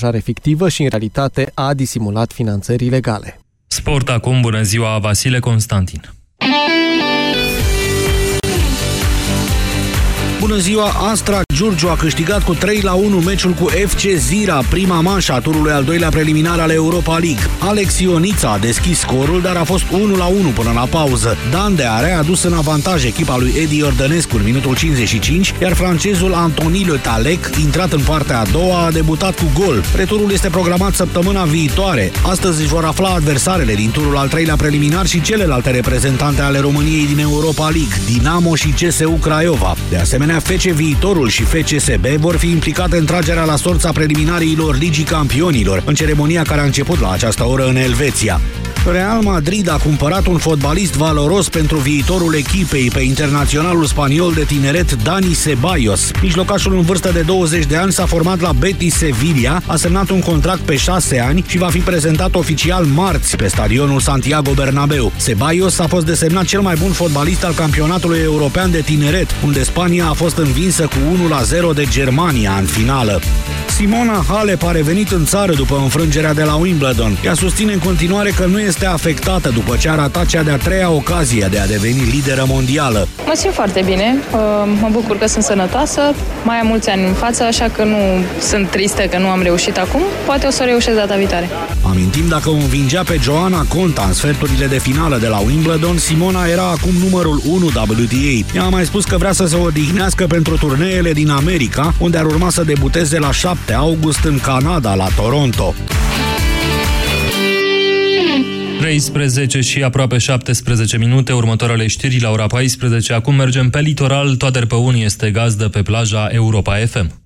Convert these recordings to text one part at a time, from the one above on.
angajare fictivă și în realitate a disimulat finanțări ilegale. Sport acum, bună ziua, Vasile Constantin. Bună ziua! Astra Giurgiu a câștigat cu 3 la 1 meciul cu FC Zira, prima manșă a turului al doilea preliminar al Europa League. Alex Ionița a deschis scorul, dar a fost 1 la 1 până la pauză. Dan de Are a dus în avantaj echipa lui Edi Ordănescu în minutul 55, iar francezul Antoni Le Talec, intrat în partea a doua, a debutat cu gol. Returul este programat săptămâna viitoare. Astăzi își vor afla adversarele din turul al treilea preliminar și celelalte reprezentante ale României din Europa League, Dinamo și CSU Craiova. De asemenea, FC Viitorul și FCSB vor fi implicate în tragerea la sorța preliminariilor Ligii Campionilor, în ceremonia care a început la această oră în Elveția. Real Madrid a cumpărat un fotbalist valoros pentru viitorul echipei pe internaționalul spaniol de tineret Dani Ceballos. Mijlocașul în vârstă de 20 de ani s-a format la Betis Sevilla, a semnat un contract pe 6 ani și va fi prezentat oficial marți pe stadionul Santiago Bernabeu. Ceballos a fost desemnat cel mai bun fotbalist al campionatului european de tineret, unde Spania a fost învinsă cu 1-0 de Germania în finală. Simona Halep a revenit în țară după înfrângerea de la Wimbledon. Ea susține în continuare că nu este afectată după ce a ratat cea de-a treia ocazie de a deveni lideră mondială. Mă simt foarte bine, uh, mă bucur că sunt sănătoasă, mai am mulți ani în față, așa că nu sunt tristă că nu am reușit acum, poate o să reușesc data viitoare. Amintim dacă o învingea pe Joana Conta în sferturile de finală de la Wimbledon, Simona era acum numărul 1 WTA. Ea a mai spus că vrea să se odihnească pentru turneele din America, unde ar urma să debuteze la 7 august în Canada, la Toronto. 13 și aproape 17 minute, următoarele știri la ora 14. Acum mergem pe litoral, Toader Păun este gazdă pe plaja Europa FM.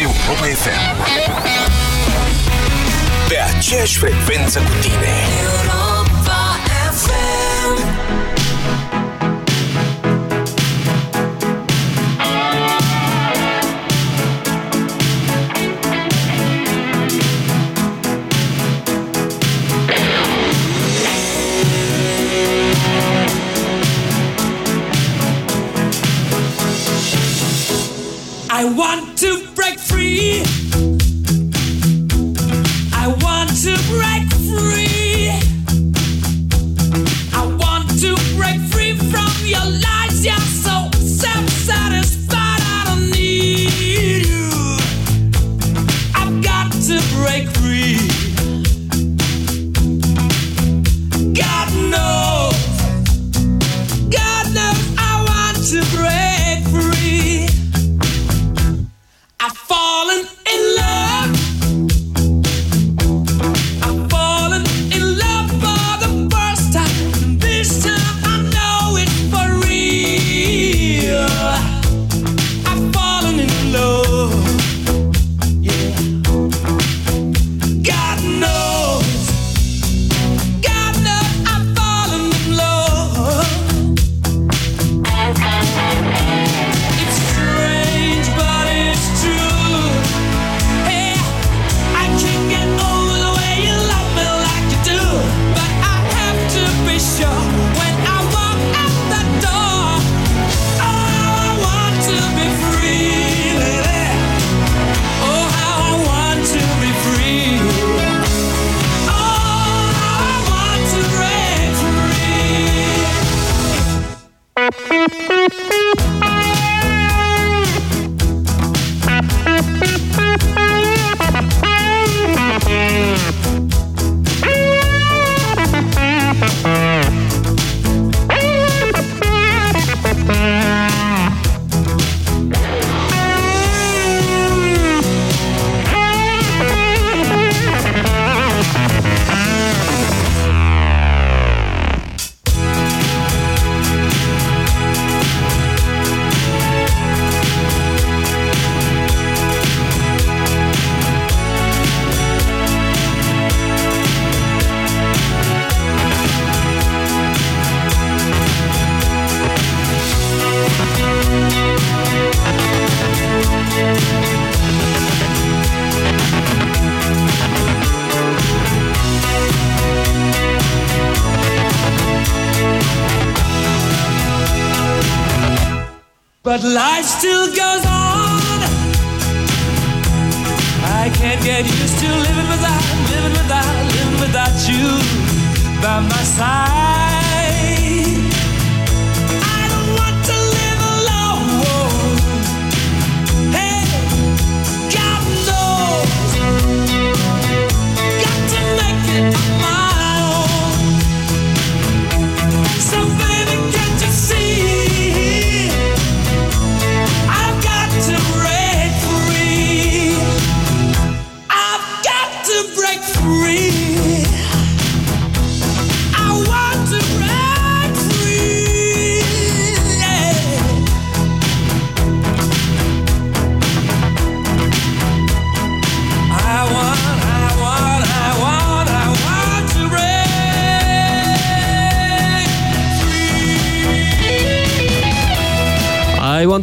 Europa FM Pe aceeași frecvență cu tine I want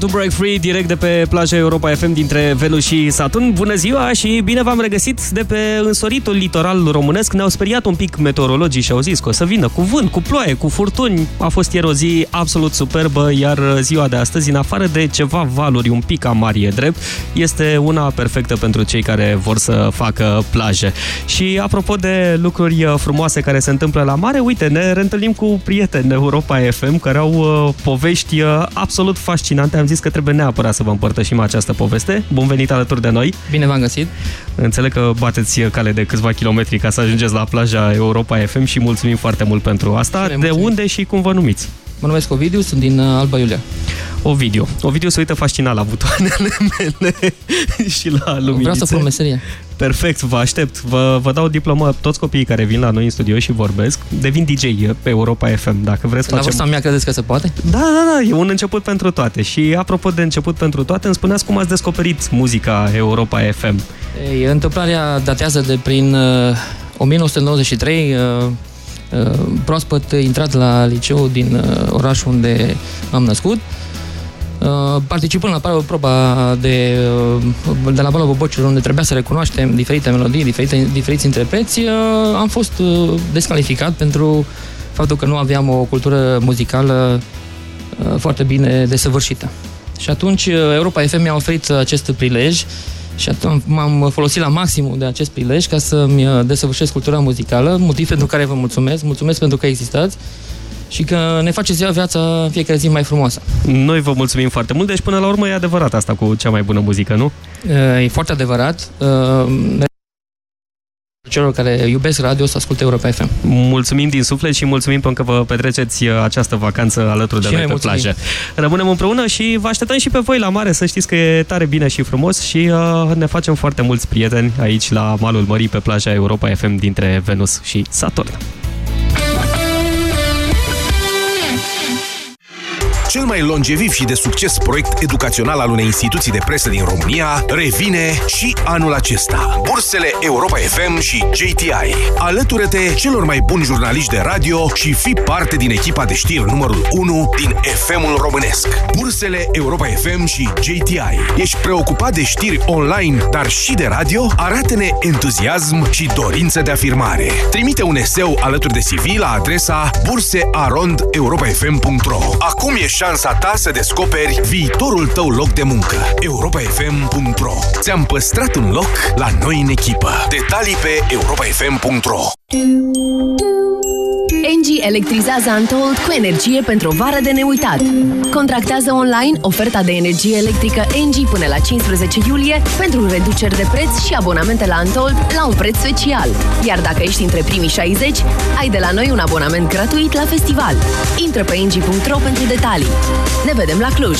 to break free direct de pe plaja Europa FM dintre Venus și Saturn. Bună ziua și bine v-am regăsit de pe însoritul litoral românesc. Ne-au speriat un pic meteorologii și au zis că o să vină cu vânt, cu ploaie, cu furtuni. A fost ieri o zi absolut superbă, iar ziua de astăzi, în afară de ceva valuri un pic amari e drept, este una perfectă pentru cei care vor să facă plaje. Și apropo de lucruri frumoase care se întâmplă la mare, uite, ne reîntâlnim cu prieteni Europa FM care au uh, povești uh, absolut fascinante. Am zis că trebuie neapărat să vă împărtășim această poveste. Bun venit alături de noi! Bine v-am găsit! Înțeleg că bateți cale de câțiva kilometri ca să ajungeți la plaja Europa FM și mulțumim foarte mult pentru asta. Și De noi mulțumim. unde și cum vă numiți? Mă numesc Ovidiu, sunt din uh, Alba Iulia. Ovidiu. Ovidiu se uită fascinat la butoanele mele și la luminițe. Vreau să pun meserie. Perfect, vă aștept. Vă, vă dau diplomă toți copiii care vin la noi în studio și vorbesc. Devin DJ pe Europa FM, dacă vreți La facem... vârsta mea credeți că se poate? Da, da, da, e un început pentru toate. Și apropo de început pentru toate, îmi spuneați cum ați descoperit muzica Europa FM. Ei, întâmplarea datează de prin uh, 1993, uh, uh, proaspăt intrat la liceu din uh, orașul unde am născut. Uh, participând la pro- proba de, uh, de la Bală Bobocilor, unde trebuia să recunoaștem diferite melodii, diferite, diferiți interpreți, uh, am fost uh, descalificat pentru faptul că nu aveam o cultură muzicală uh, foarte bine desăvârșită. Și atunci uh, Europa FM mi-a oferit acest prilej și atunci m-am folosit la maximum de acest prilej ca să-mi uh, desăvârșesc cultura muzicală, motiv pentru care vă mulțumesc, mulțumesc pentru că existați și că ne faceți ziua viața în fiecare zi mai frumoasă. Noi vă mulțumim foarte mult, deci până la urmă e adevărat asta cu cea mai bună muzică, nu? Uh, E foarte adevărat. Uh, Celor care iubesc radio să asculte Europa FM. Mulțumim din suflet și mulțumim pentru că vă petreceți uh, această vacanță alături de Și noi noi pe mulțumim. plajă. Rămânem împreună și vă așteptăm și pe voi la mare, să știți că e tare bine și frumos și uh, ne facem foarte mulți prieteni aici la malul mării pe plaja Europa FM dintre Venus și Saturn. Cel mai longeviv și de succes proiect educațional al unei instituții de presă din România revine și anul acesta. Bursele Europa FM și JTI. Alătură-te celor mai buni jurnaliști de radio și fi parte din echipa de știri numărul 1 din FM-ul românesc. Bursele Europa FM și JTI. Ești preocupat de știri online, dar și de radio? Arată-ne entuziasm și dorință de afirmare. Trimite un eseu alături de CV la adresa bursearondeuropafm.ro Acum e șansa ta să descoperi viitorul tău loc de muncă. europafm.ro Ți-am păstrat un loc la noi în echipă. Detalii pe europafm.ro Engie electrizează Antold cu energie pentru o vară de neuitat. Contractează online oferta de energie electrică Engie până la 15 iulie pentru reduceri de preț și abonamente la Antold la un preț special. Iar dacă ești între primii 60, ai de la noi un abonament gratuit la festival. Intră pe engie.ro pentru detalii. Ne vedem la Cluj!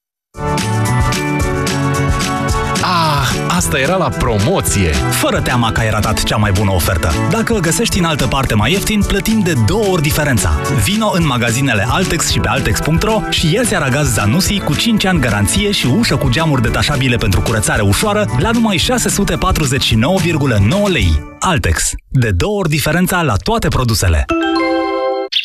Ah, asta Asta era la promoție. Fără teama că ai ratat cea mai bună ofertă. Dacă găsești în altă parte mai ieftin, plătim de două ori diferența. Vino în magazinele Altex și pe Altex.ro și ia aragaz Zanussi cu 5 ani garanție și ușă cu geamuri detașabile pentru curățare ușoară la numai 649,9 lei. Altex. De două ori diferența la toate produsele.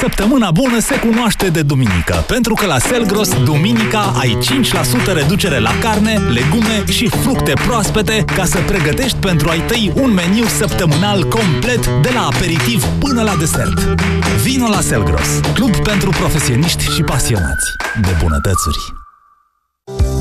Săptămâna bună se cunoaște de duminică, pentru că la Selgros, duminica, ai 5% reducere la carne, legume și fructe proaspete ca să pregătești pentru ai tăi un meniu săptămânal complet de la aperitiv până la desert. Vino la Selgros, club pentru profesioniști și pasionați de bunătățuri.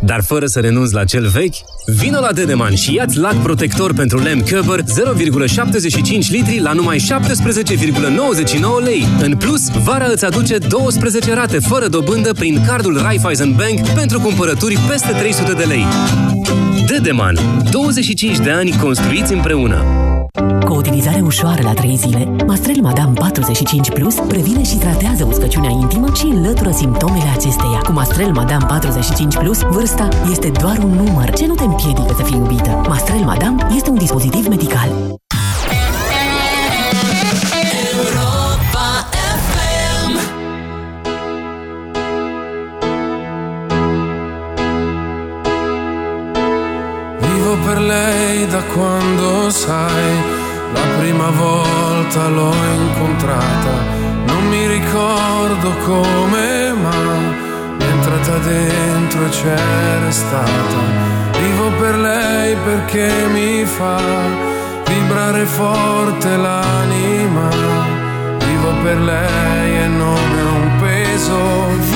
Dar fără să renunți la cel vechi? Vino la Dedeman și ia-ți lac protector pentru lemn Köber 0,75 litri la numai 17,99 lei. În plus, vara îți aduce 12 rate fără dobândă prin cardul Raiffeisen Bank pentru cumpărături peste 300 de lei. Dedeman. 25 de ani construiți împreună. Cu o utilizare ușoară la 3 zile, Mastrel Madame 45 Plus previne și tratează uscăciunea intimă și înlătură simptomele acesteia. Cu Mastrel Madame 45 Plus, vârsta este doar un număr ce nu te împiedică să fii iubită. Mastrel Madame este un dispozitiv medical. Vivo per lei da quando sai, la prima volta l'ho incontrata, non mi ricordo come, ma è entrata dentro e c'è restata. Vivo per lei perché mi fa vibrare forte l'anima, vivo per lei e non è un peso.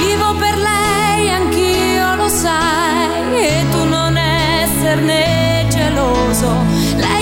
Vivo per lei, anch'io lo sai, e tu non esserne geloso. Lei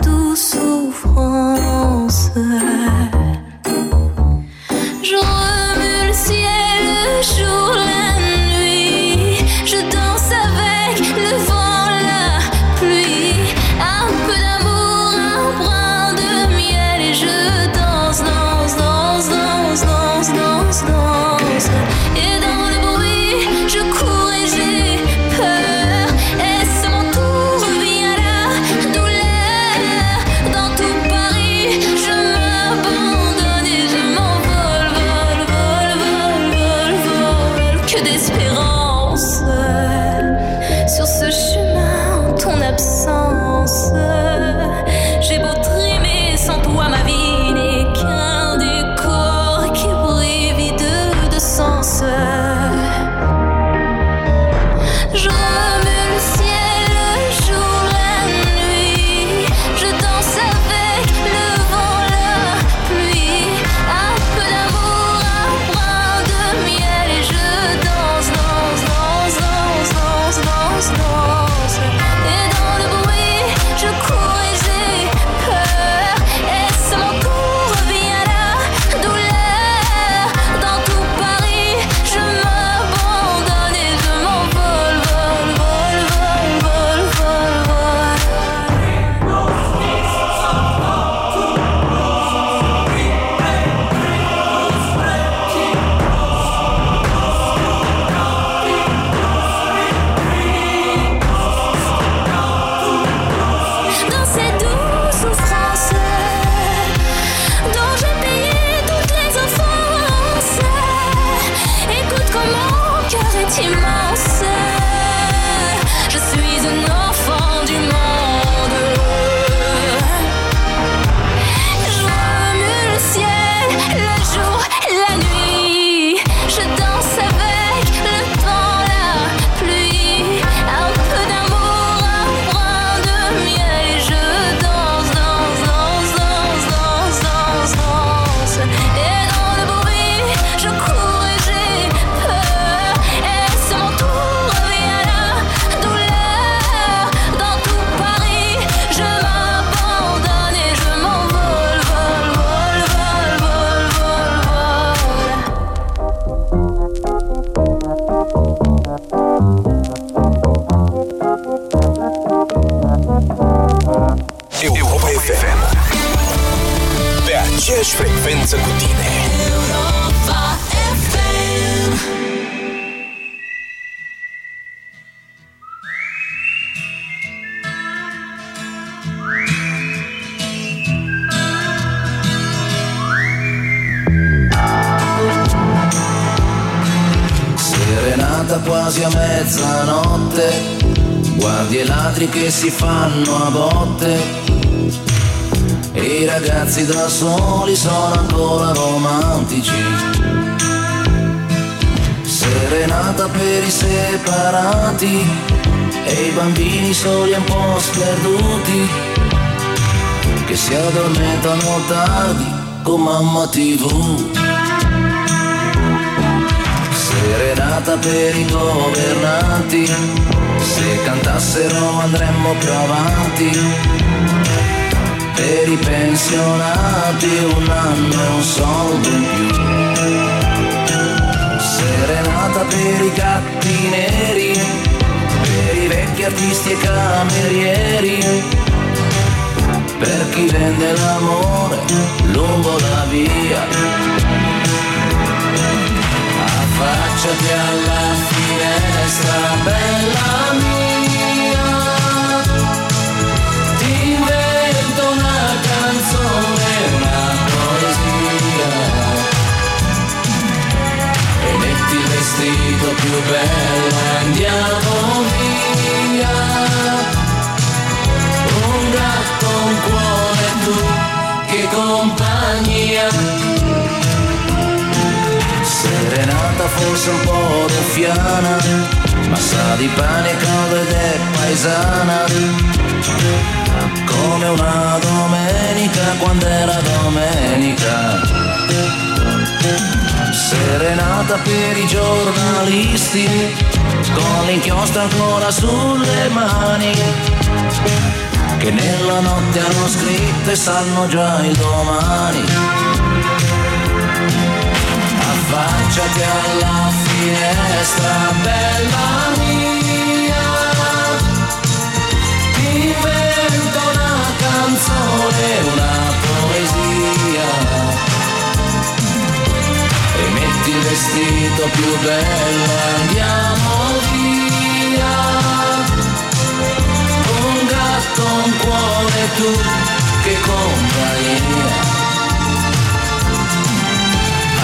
souffrances. Separati e i bambini soli un po' sperduti che si addormentano tardi con mamma tv. Serenata per i governanti, se cantassero andremmo più avanti. Per i pensionati un anno e un soldo in più. Serenata per i gatti neri, vecchi artisti e camerieri, per chi vende l'amore lungo la via. Affacciati alla finestra, bella mia. Ti invento una canzone, una poesia. E metti il vestito più bello e andiamo via. Un gatto, un cuore, tu, che compagnia. Serenata forse un po' ruffiana, ma sa di pane caldo ed è paesana. Come una domenica quando era domenica. Serenata per i giornalisti, con l'inchiostro ancora sulle mani. Che nella notte hanno scritto e sanno già il domani. Affacciati alla finestra, bella il vestito più bello, andiamo via. Un gatto, un cuore, tu che compagnia.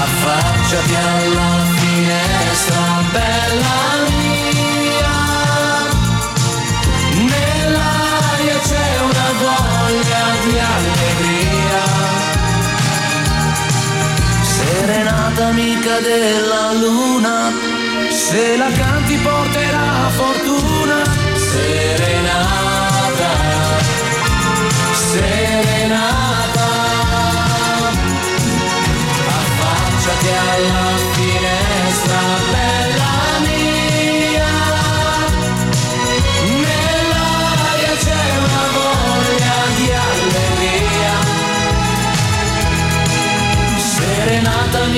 Affacciati alla finestra, bella mia. Nell'aria c'è una voglia di allegria. Serenata amica della luna, se la canti porterà fortuna. Serenata, serenata. Affacciati alla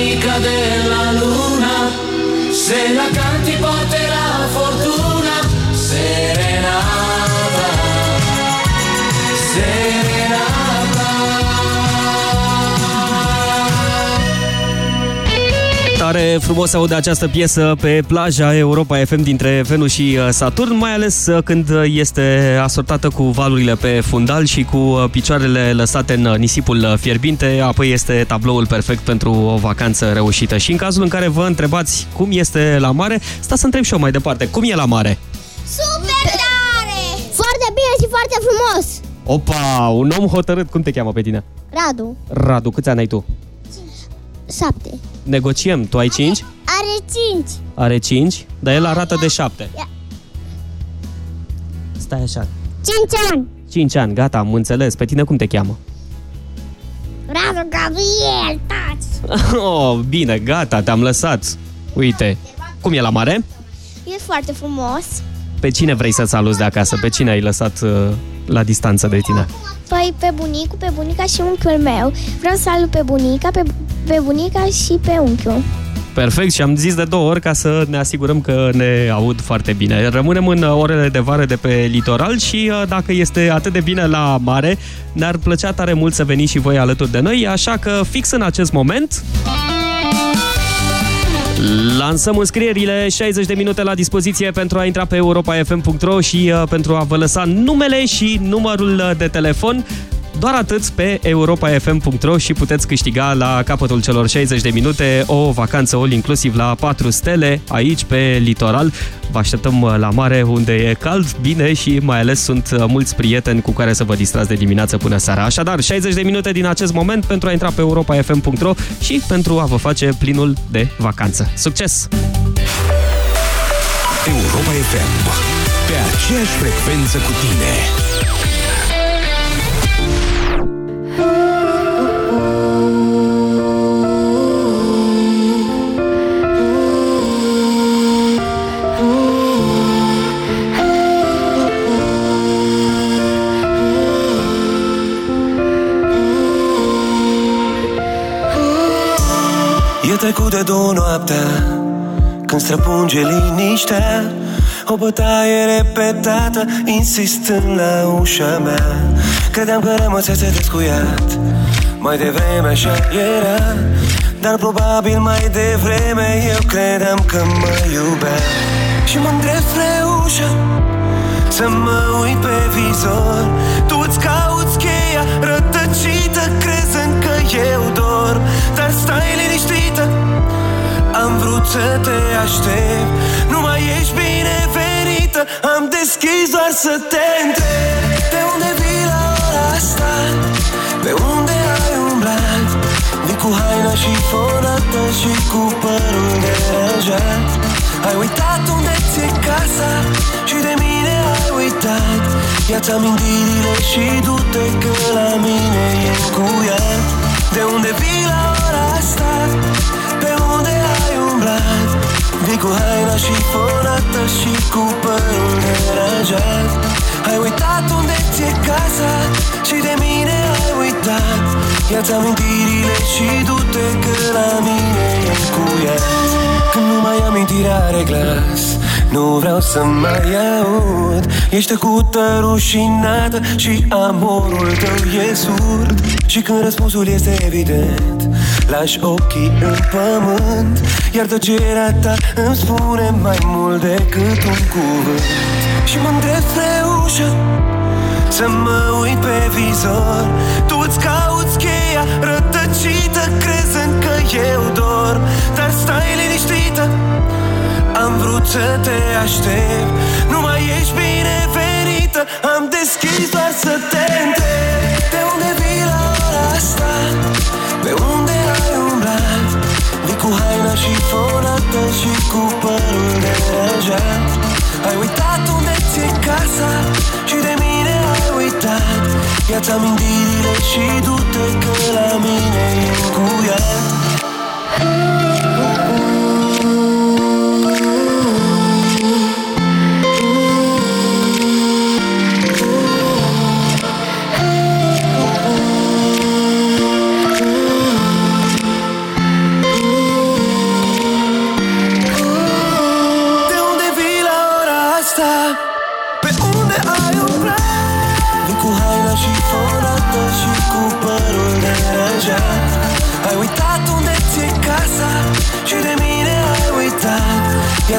amica della luna, se la canti porterà fortuna. Serenata. Tare frumos aude această piesă pe plaja Europa FM dintre Venus și uh, Saturn, mai ales uh, când este asortată cu valurile pe fundal și cu uh, picioarele lăsate în nisipul fierbinte, apoi este tabloul perfect pentru o vacanță reușită. Și în cazul în care vă întrebați cum este la mare, stați să întreb și eu mai departe, cum e la mare? Super tare! Foarte bine și foarte frumos! Opa, un om hotărât, cum te cheamă pe tine? Radu, Radu, câți ani ai tu? Șapte. Negociem, tu ai 5? Are cinci. Are 5, dar el arată de 7. Stai așa. Cinci ani. 5 ani, gata, am înțeles. Pe tine cum te cheamă? Radu Gabriel, taci. Oh, bine, gata, te-am lăsat. Uite, cum e la mare? E foarte frumos. Pe cine vrei să saluți de acasă? Pe cine ai lăsat uh, la distanță de tine? Păi pe bunicul, pe bunica și unchiul meu. Vreau să salut pe bunica, pe, pe bunica și pe unchiul. Perfect și am zis de două ori ca să ne asigurăm că ne aud foarte bine. Rămânem în uh, orele de vară de pe litoral și uh, dacă este atât de bine la mare, ne-ar plăcea tare mult să veniți și voi alături de noi, așa că fix în acest moment... Lansăm înscrierile, 60 de minute la dispoziție pentru a intra pe europa.fm.ro și uh, pentru a vă lăsa numele și numărul uh, de telefon Doar atât pe europafm.ro și puteți câștiga la capătul celor 60 de minute o vacanță all inclusiv la 4 stele aici pe litoral. Vă așteptăm uh, la mare unde e cald, bine și mai ales sunt uh, mulți prieteni cu care să vă distrați de dimineață până seara. Așadar, 60 de minute din acest moment pentru a intra pe europafm.ro și pentru a vă face plinul de vacanță. Succes! Europa FM. Pe aceeași frecvență cu tine. Trecut de două noaptea Când străpunge liniștea O bătaie repetată Insistând la ușa mea. Credeam că rămăsese descuiat Mai devreme așa era Dar probabil mai devreme Eu credeam că mă iubea. Și mă îndrept spre ușă Să mă uit pe vizor să te aștept Nu mai ești binevenită Am deschis doar să te întreb De unde vii la ora asta? Pe unde ai umblat? Vii cu haina și fonată Și cu părul deranjat Ai uitat unde ți-e casa Și de mine ai uitat Ia-ți amintirile și du-te Că la mine e încuiat De unde vii la ora asta? Vii cu haina și fonată Și cu părul deranjat Ai uitat unde ți-e casa Și de mine ai uitat. Ia-ți amintirile și du-te Că la mine e încuiat Când nu mai amintirea are glas. Nu vreau să mai aud. Ești tăcută, rușinată Și amorul tău e surd. Și când răspunsul este evident Lași ochii în pământ Iar tăcerea ta îmi spune mai mult decât un cuvânt. Și mă îndrept spre ușă Să mă uit pe vizor. Tu îți cauți cheia rătăcită Crezând că eu dorm Dar stai liniștită Am vrut să te aștept. Nu mai ești binevenită Am deschis doar să te întreb deranjat Ai uitat unde ți-e casa Și de mine ai uitat. Ia-ți amintirile și du-te Că la mine e încuiat De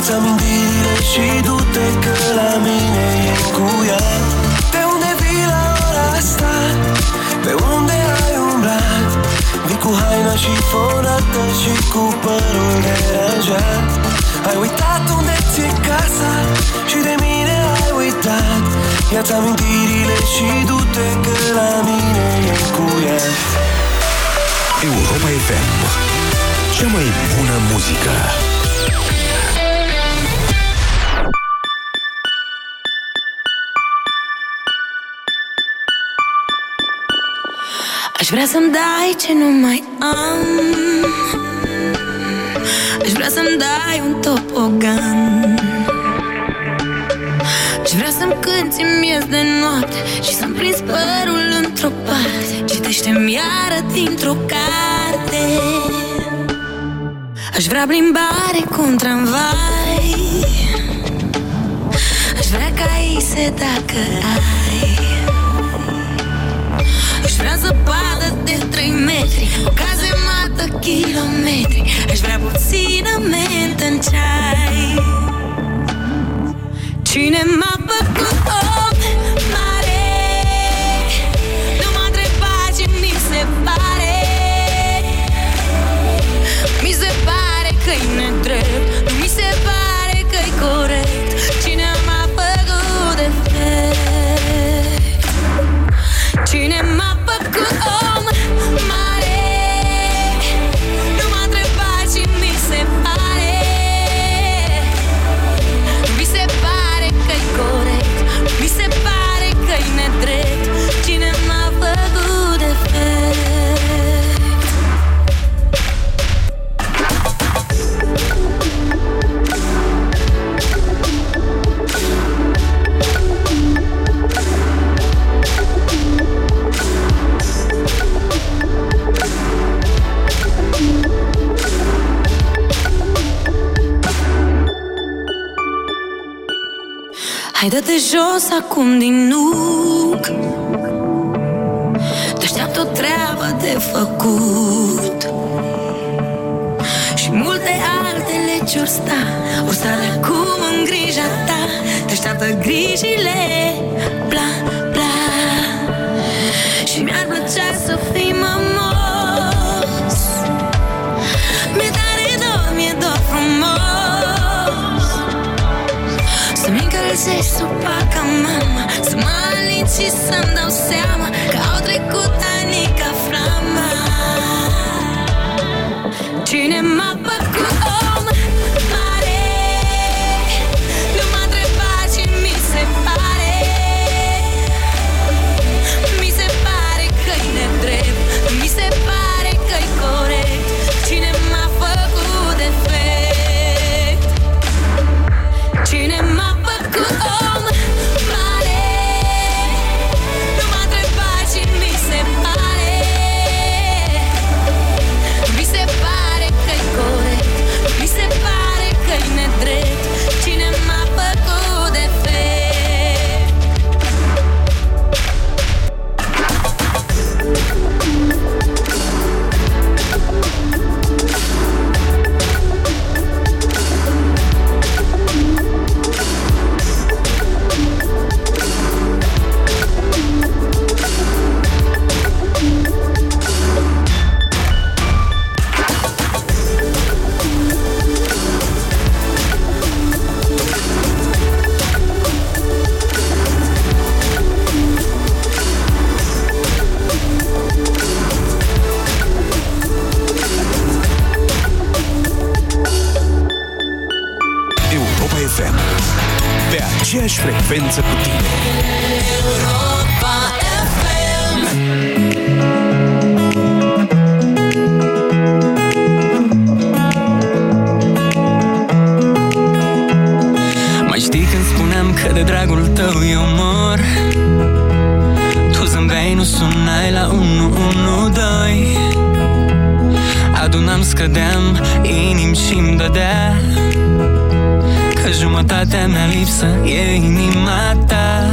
Ia-ți amintirile și du-te Că la mine e încuiat De unde vii la ora asta? Pe unde ai umblat? Vii cu haina și fonată Și cu părul deranjat Ai uitat unde ți-e casa Și de mine ai uitat Ia-ți amintirile și du-te Că la mine e încuiat Europa FM. Cea mai bună muzică. Aș vrea să-mi dai ce nu mai am. Aș vrea să-mi dai un topogan. Aș vrea să-mi cânti miez de noapte Și să-mi prins părul într-o parte. Citește-mi iară dintr-o carte. Aș vrea plimbare cu un tramvai. Aș vrea caise dacă ai Aș vrea zăpadă de 3 metri O cazemată kilometri. Aș vrea puțină mentă în ceai. Cine m-a făcut jos acum din nuc. Te așteaptă o treabă de făcut. Și multe altele ce-or sta O sta de acum în grija ta. Te așteaptă grijile Bla, bla. Și mi-ar plăcea să încălzești supa ca mama Să mă alin și să-mi dau seama Adunam, scădeam, inim și-mi dădea Că jumătatea mea lipsă e inima ta.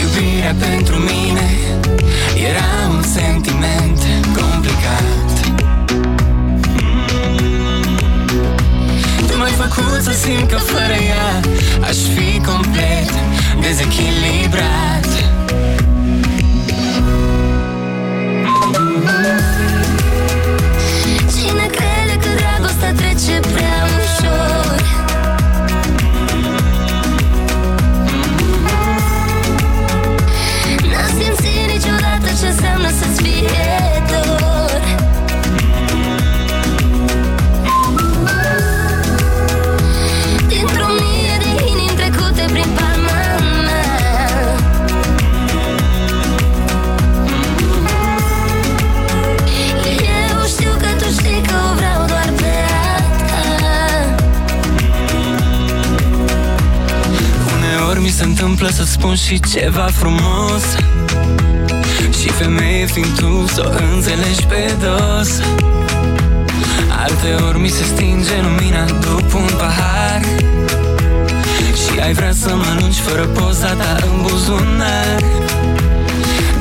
Iubirea pentru mine era un sentiment complicat. Tu m-ai făcut să simt că fără ea Aș fi complet dezechilibrat se întâmplă să spun și ceva frumos. Și femeie fiind tu să o înțelegi pe dos. Alteori mi se stinge lumina după un pahar. Și ai vrea să mă alungi fără poza ta în buzunar.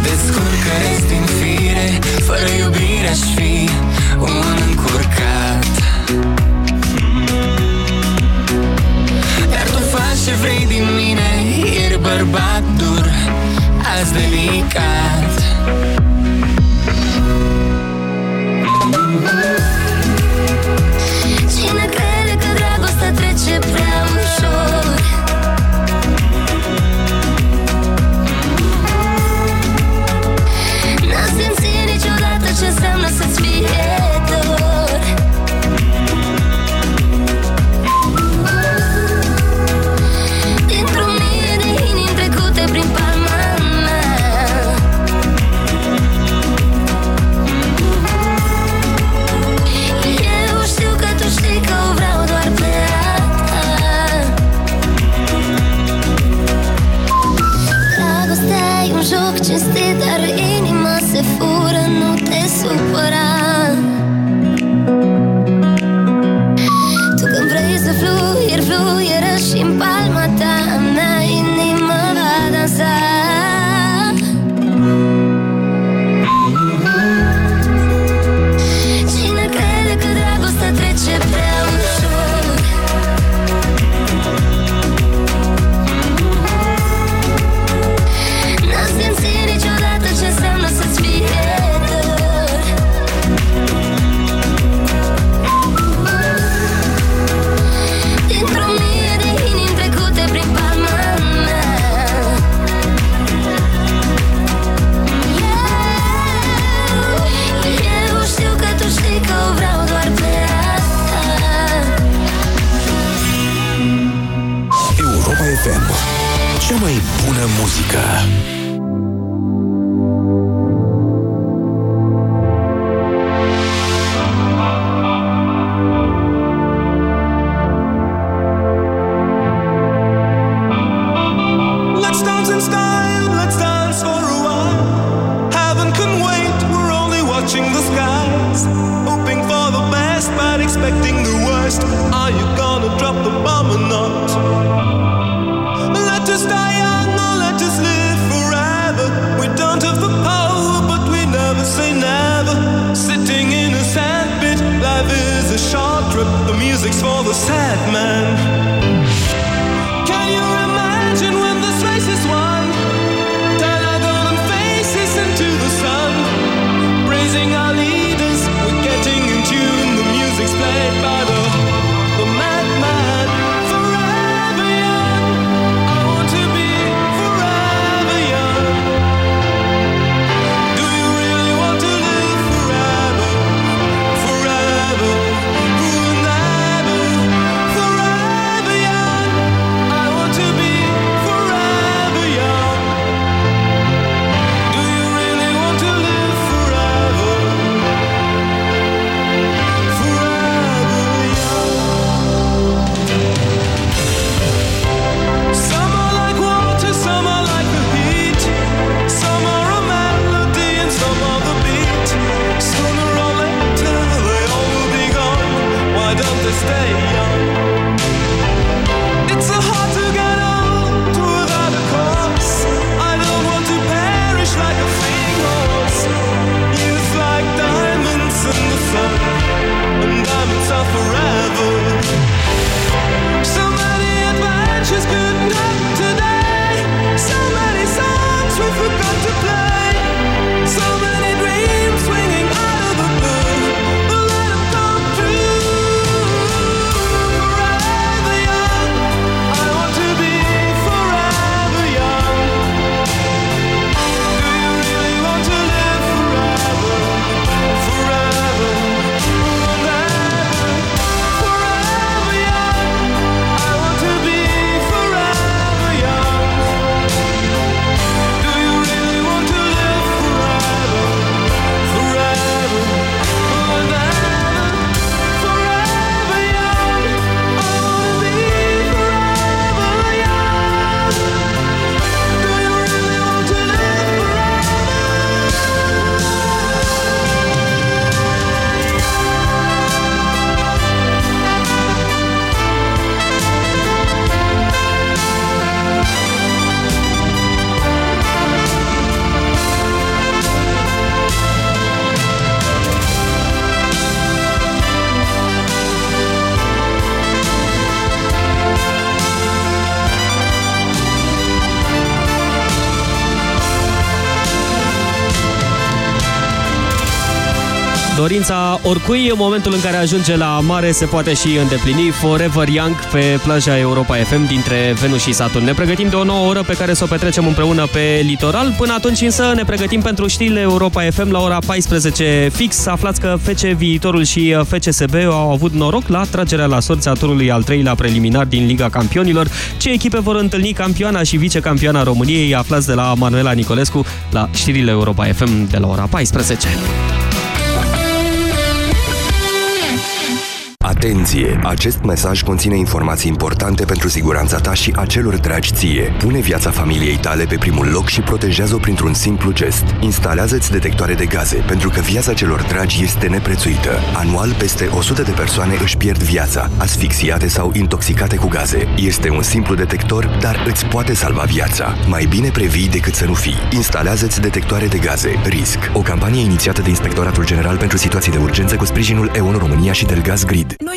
Descurcare din fire, fără iubire aș fi un încurcat. Dar tu faci ce vrei din mine Ești bărbat dur, azi delicat Dorința oricui în momentul în care ajunge la mare se poate și îndeplini Forever Young pe plaja Europa FM dintre Venus și Saturn. Ne pregătim de o nouă oră pe care să o petrecem împreună pe litoral. Până atunci însă ne pregătim pentru știrile Europa FM la ora 14 fix. Aflați că FC Viitorul și FCSB au avut noroc la tragerea la sorți a turului al treilea preliminar din Liga Campionilor. Ce echipe vor întâlni campioana și vicecampioana României? Aflați de la Manuela Nicolescu la știrile Europa FM de la ora 14. Atenție! Acest mesaj conține informații importante pentru siguranța ta și a celor dragi ție. Pune viața familiei tale pe primul loc și protejează-o printr-un simplu gest. Instalează-ți detectoare de gaze, pentru că viața celor dragi este neprețuită. Anual, peste 100 de persoane își pierd viața, asfixiate sau intoxicate cu gaze. Este un simplu detector, dar îți poate salva viața. Mai bine previi decât să nu fii. Instalează-ți detectoare de gaze. RISC. O campanie inițiată de Inspectoratul General pentru Situații de Urgență cu sprijinul EON România și Delgaz Grid. Noi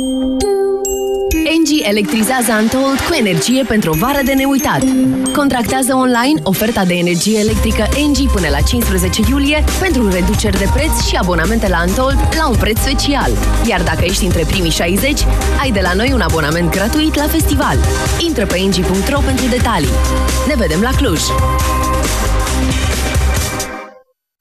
Engie electrizează Antold cu energie pentru o vară de neuitat. Contractează online oferta de energie electrică Engie până la 15 iulie pentru reduceri de preț și abonamente la Antold la un preț special. Iar dacă ești între primii 60, ai de la noi un abonament gratuit la festival. Intră pe engie.ro pentru detalii. Ne vedem la Cluj!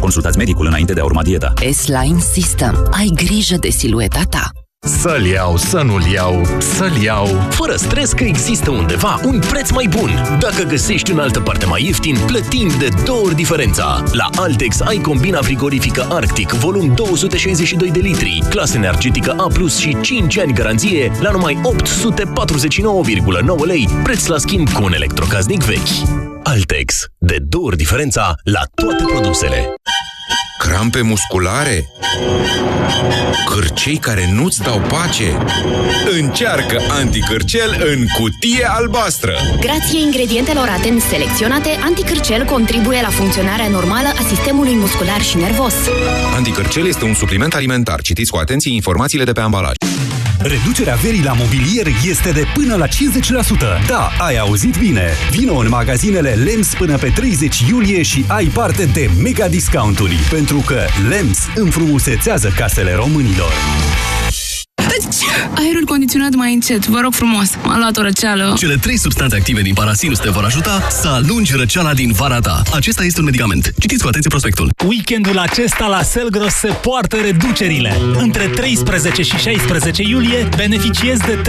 Consultați medicul înainte de a urma dieta. S-Line System. Ai grijă de silueta ta. Să-l iau, să nu-l iau, să-l iau Fără stres că există undeva un preț mai bun Dacă găsești în altă parte mai ieftin, plătim de două ori diferența La Altex ai combina frigorifică Arctic, volum 262 de litri Clasă energetică A+, și 5 ani garanție La numai 849,9 lei Preț la schimb cu un electrocaznic vechi Altex, de două ori diferența la toate produsele Crampe musculare? Cârcei care nu-ți dau pace? Încearcă anticârcel în cutie albastră! Grație ingredientelor atent selecționate, anticârcel contribuie la funcționarea normală a sistemului muscular și nervos. Anticârcel este un supliment alimentar. Citiți cu atenție informațiile de pe ambalaj. Reducerea verii la mobilier este de până la 50%. Da, ai auzit bine! Vino în magazinele LEMS până pe 30 iulie și ai parte de mega discounturi, pentru că LEMS înfrumusețează casele românilor. Aerul condiționat mai încet, vă rog frumos. M-a luat o răceală. Cele trei substanțe active din parasinus te vor ajuta să alungi răceala din vara ta. Acesta este un medicament. Citiți cu atenție prospectul. Weekendul acesta la Selgros se poartă reducerile. Între 13 și 16 iulie beneficiezi de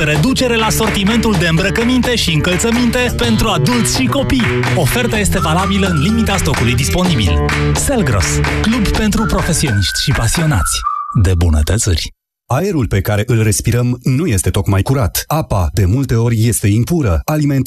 30% reducere la sortimentul de îmbrăcăminte și încălțăminte pentru adulți și copii. Oferta este valabilă în limita stocului disponibil. Selgros, club pentru profesioniști și pasionați de bunătățări. Aerul pe care îl respirăm nu este tocmai curat. Apa, de multe ori, este impură. Aliment